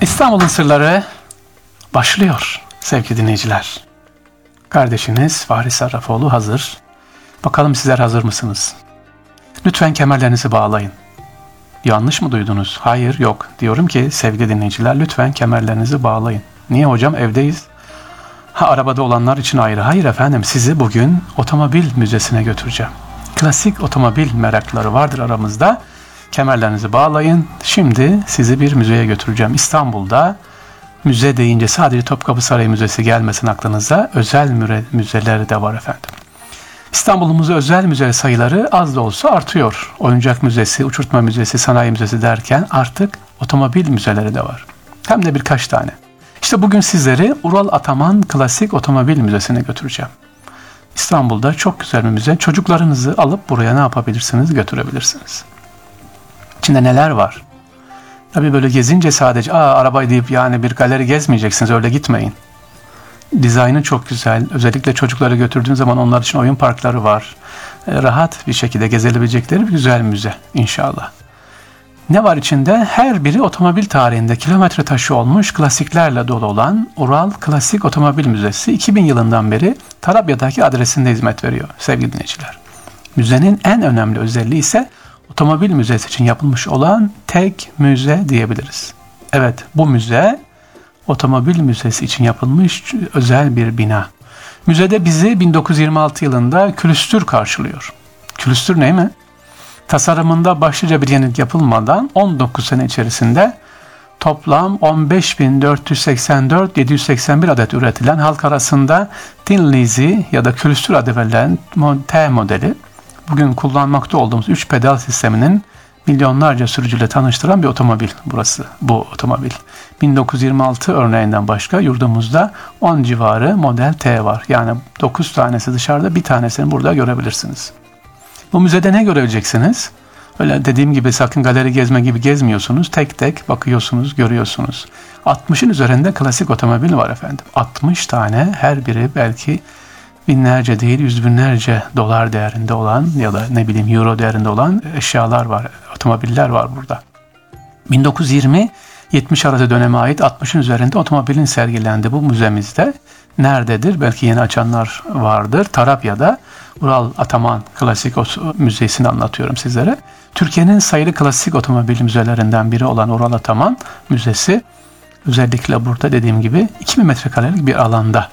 İstanbul'un sırları başlıyor sevgili dinleyiciler. Kardeşiniz Fahri Sarrafoğlu hazır. Bakalım sizler hazır mısınız? Lütfen kemerlerinizi bağlayın. Yanlış mı duydunuz? Hayır, yok. Diyorum ki sevgili dinleyiciler lütfen kemerlerinizi bağlayın. Niye hocam evdeyiz? Ha arabada olanlar için ayrı. Hayır efendim sizi bugün otomobil müzesine götüreceğim. Klasik otomobil merakları vardır aramızda. Kemerlerinizi bağlayın. Şimdi sizi bir müzeye götüreceğim. İstanbul'da müze deyince sadece Topkapı Sarayı Müzesi gelmesin aklınıza. Özel müze, müzeleri de var efendim. İstanbul'umuzda özel müze sayıları az da olsa artıyor. Oyuncak müzesi, uçurtma müzesi, sanayi müzesi derken artık otomobil müzeleri de var. Hem de birkaç tane. İşte bugün sizleri Ural Ataman Klasik Otomobil Müzesi'ne götüreceğim. İstanbul'da çok güzel bir müze. Çocuklarınızı alıp buraya ne yapabilirsiniz? Götürebilirsiniz. İçinde neler var? Tabii böyle gezince sadece aa arabayı deyip yani bir galeri gezmeyeceksiniz öyle gitmeyin. Dizaynı çok güzel. Özellikle çocukları götürdüğün zaman onlar için oyun parkları var. E, rahat bir şekilde gezilebilecekleri bir güzel müze inşallah. Ne var içinde? Her biri otomobil tarihinde kilometre taşı olmuş klasiklerle dolu olan Ural Klasik Otomobil Müzesi 2000 yılından beri Tarabya'daki adresinde hizmet veriyor sevgili dinleyiciler. Müzenin en önemli özelliği ise otomobil müzesi için yapılmış olan tek müze diyebiliriz. Evet bu müze otomobil müzesi için yapılmış özel bir bina. Müzede bizi 1926 yılında külüstür karşılıyor. Külüstür ne mi? Tasarımında başlıca bir yenilik yapılmadan 19 sene içerisinde toplam 15.484-781 adet üretilen halk arasında Tin Lizzy ya da külüstür adı verilen T modeli bugün kullanmakta olduğumuz 3 pedal sisteminin milyonlarca sürücüyle tanıştıran bir otomobil burası bu otomobil. 1926 örneğinden başka yurdumuzda 10 civarı model T var. Yani 9 tanesi dışarıda bir tanesini burada görebilirsiniz. Bu müzede ne görebileceksiniz? Öyle dediğim gibi sakın galeri gezme gibi gezmiyorsunuz. Tek tek bakıyorsunuz, görüyorsunuz. 60'ın üzerinde klasik otomobil var efendim. 60 tane her biri belki binlerce değil yüz binlerce dolar değerinde olan ya da ne bileyim euro değerinde olan eşyalar var, otomobiller var burada. 1920 70 arası döneme ait 60'ın üzerinde otomobilin sergilendi bu müzemizde. Nerededir? Belki yeni açanlar vardır. Tarabya'da Ural Ataman Klasik Müzesi'ni anlatıyorum sizlere. Türkiye'nin sayılı klasik otomobil müzelerinden biri olan Ural Ataman Müzesi özellikle burada dediğim gibi 2000 metrekarelik bir alanda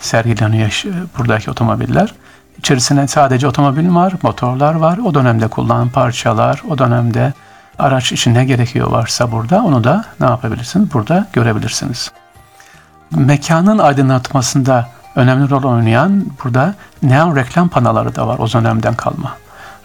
sergileniyor buradaki otomobiller. İçerisinde sadece otomobil var, motorlar var. O dönemde kullanılan parçalar, o dönemde araç için ne gerekiyor varsa burada onu da ne yapabilirsiniz? Burada görebilirsiniz. Mekanın aydınlatmasında önemli rol oynayan burada neon reklam panoları da var o dönemden kalma.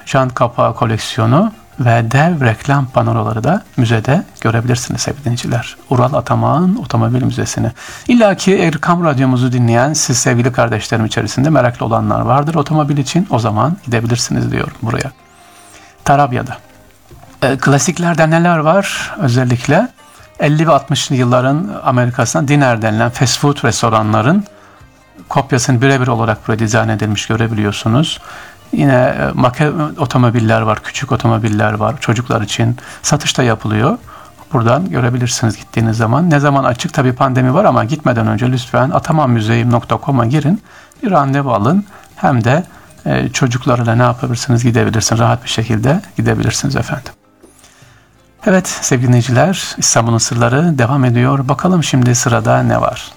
Jant kapağı koleksiyonu ve dev reklam panoraları da müzede görebilirsiniz sevgili dinleyiciler. Ural Ataman Otomobil Müzesi'ni. İlla ki Erkam Radyomuzu dinleyen siz sevgili kardeşlerim içerisinde meraklı olanlar vardır otomobil için. O zaman gidebilirsiniz diyorum buraya. Tarabya'da. E, klasiklerden neler var özellikle? 50 ve 60'lı yılların Amerika'sında diner denilen fast food restoranların kopyasını birebir olarak buraya dizayn edilmiş görebiliyorsunuz. Yine e, make otomobiller var, küçük otomobiller var. Çocuklar için satışta yapılıyor. Buradan görebilirsiniz gittiğiniz zaman. Ne zaman açık tabi pandemi var ama gitmeden önce lütfen atamanmüzeyim.com'a girin. Bir randevu alın. Hem de e, ne yapabilirsiniz gidebilirsiniz. Rahat bir şekilde gidebilirsiniz efendim. Evet sevgili dinleyiciler İstanbul'un sırları devam ediyor. Bakalım şimdi sırada ne var?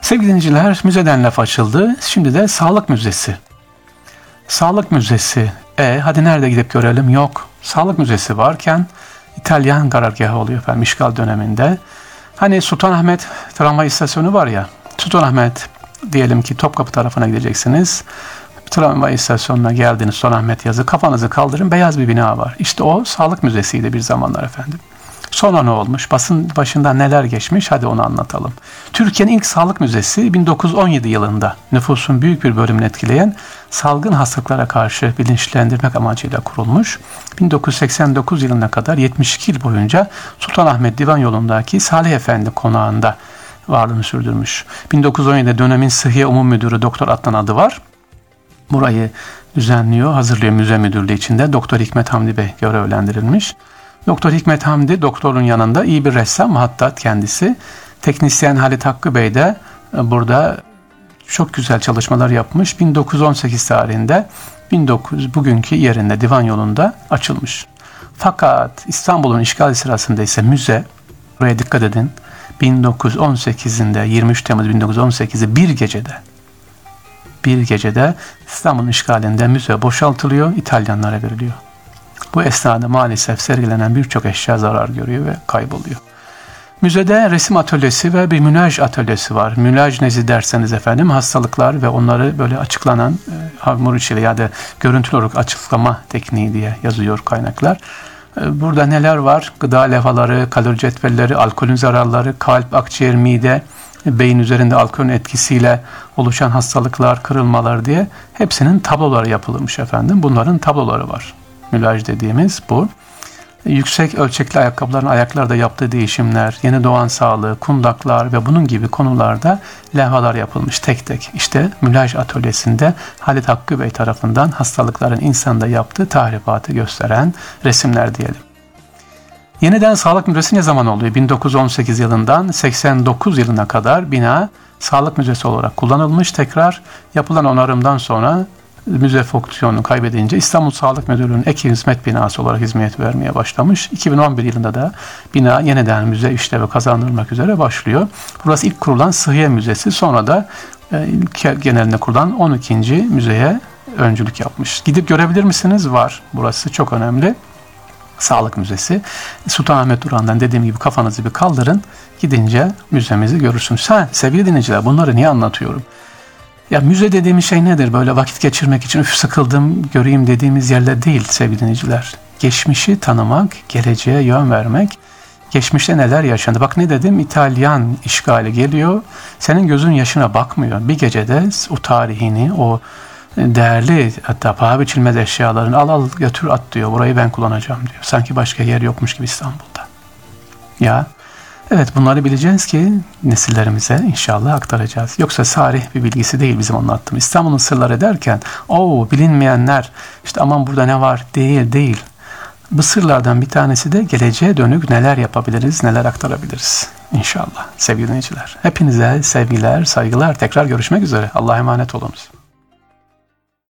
Sevgili dinleyiciler müzeden laf açıldı. Şimdi de sağlık müzesi. Sağlık müzesi. E hadi nerede gidip görelim? Yok. Sağlık müzesi varken İtalyan karargahı oluyor efendim işgal döneminde. Hani Sultanahmet tramvay istasyonu var ya. Sultanahmet diyelim ki Topkapı tarafına gideceksiniz. Tramvay istasyonuna geldiniz Sultanahmet yazı kafanızı kaldırın beyaz bir bina var. İşte o sağlık müzesiydi bir zamanlar efendim. Sonra ne olmuş? Basın başından neler geçmiş? Hadi onu anlatalım. Türkiye'nin ilk sağlık müzesi 1917 yılında nüfusun büyük bir bölümünü etkileyen salgın hastalıklara karşı bilinçlendirmek amacıyla kurulmuş. 1989 yılına kadar 72 yıl boyunca Sultanahmet Divan yolundaki Salih Efendi konağında varlığını sürdürmüş. 1917 dönemin Sıhhiye Umum Müdürü Doktor Adnan adı var. Burayı düzenliyor, hazırlıyor müze müdürlüğü içinde. Doktor Hikmet Hamdi Bey görevlendirilmiş. Doktor Hikmet Hamdi doktorun yanında iyi bir ressam hatta kendisi. Teknisyen Halit Hakkı Bey de e, burada çok güzel çalışmalar yapmış. 1918 tarihinde 19 bugünkü yerinde divan yolunda açılmış. Fakat İstanbul'un işgali sırasında ise müze, buraya dikkat edin, 1918'inde 23 Temmuz 1918'de bir gecede bir gecede İstanbul'un işgalinde müze boşaltılıyor, İtalyanlara veriliyor. Bu esnada maalesef sergilenen birçok eşya zarar görüyor ve kayboluyor. Müzede resim atölyesi ve bir mülaj atölyesi var. Mülaj nezi derseniz efendim hastalıklar ve onları böyle açıklanan e, hamur işiyle ya da görüntülü olarak açıklama tekniği diye yazıyor kaynaklar. E, burada neler var? Gıda levhaları, kalori cetvelleri, alkolün zararları, kalp, akciğer, mide, beyin üzerinde alkolün etkisiyle oluşan hastalıklar, kırılmalar diye hepsinin tabloları yapılmış efendim. Bunların tabloları var. Mülaj dediğimiz bu. Yüksek ölçekli ayakkabıların ayaklarda yaptığı değişimler, yeni doğan sağlığı, kundaklar ve bunun gibi konularda levhalar yapılmış tek tek. İşte Mülaj Atölyesi'nde Halit Hakkı Bey tarafından hastalıkların insanda yaptığı tahribatı gösteren resimler diyelim. Yeniden Sağlık Müzesi ne zaman oluyor? 1918 yılından 89 yılına kadar bina Sağlık Müzesi olarak kullanılmış. Tekrar yapılan onarımdan sonra müze fonksiyonunu kaybedince İstanbul Sağlık Müdürlüğü'nün ek hizmet binası olarak hizmet vermeye başlamış. 2011 yılında da bina yeniden müze işlevi kazandırmak üzere başlıyor. Burası ilk kurulan Sıhhiye Müzesi sonra da e, ülke genelinde kurulan 12. müzeye öncülük yapmış. Gidip görebilir misiniz? Var. Burası çok önemli. Sağlık Müzesi. Sultanahmet Duran'dan dediğim gibi kafanızı bir kaldırın. Gidince müzemizi görürsünüz. Ha, sevgili dinleyiciler bunları niye anlatıyorum? Ya müze dediğimiz şey nedir? Böyle vakit geçirmek için üf sıkıldım göreyim dediğimiz yerler değil sevgili dinleyiciler. Geçmişi tanımak, geleceğe yön vermek, geçmişte neler yaşandı. Bak ne dedim? İtalyan işgali geliyor. Senin gözün yaşına bakmıyor. Bir gecede o tarihini, o değerli hatta paha biçilmez eşyalarını al al götür at diyor. Burayı ben kullanacağım diyor. Sanki başka yer yokmuş gibi İstanbul'da. Ya Evet bunları bileceğiz ki nesillerimize inşallah aktaracağız. Yoksa tarih bir bilgisi değil bizim anlattığım. İstanbul'un sırları derken o bilinmeyenler işte aman burada ne var değil değil. Bu sırlardan bir tanesi de geleceğe dönük neler yapabiliriz, neler aktarabiliriz. İnşallah sevgili dinleyiciler. Hepinize sevgiler, saygılar. Tekrar görüşmek üzere. Allah'a emanet olunuz.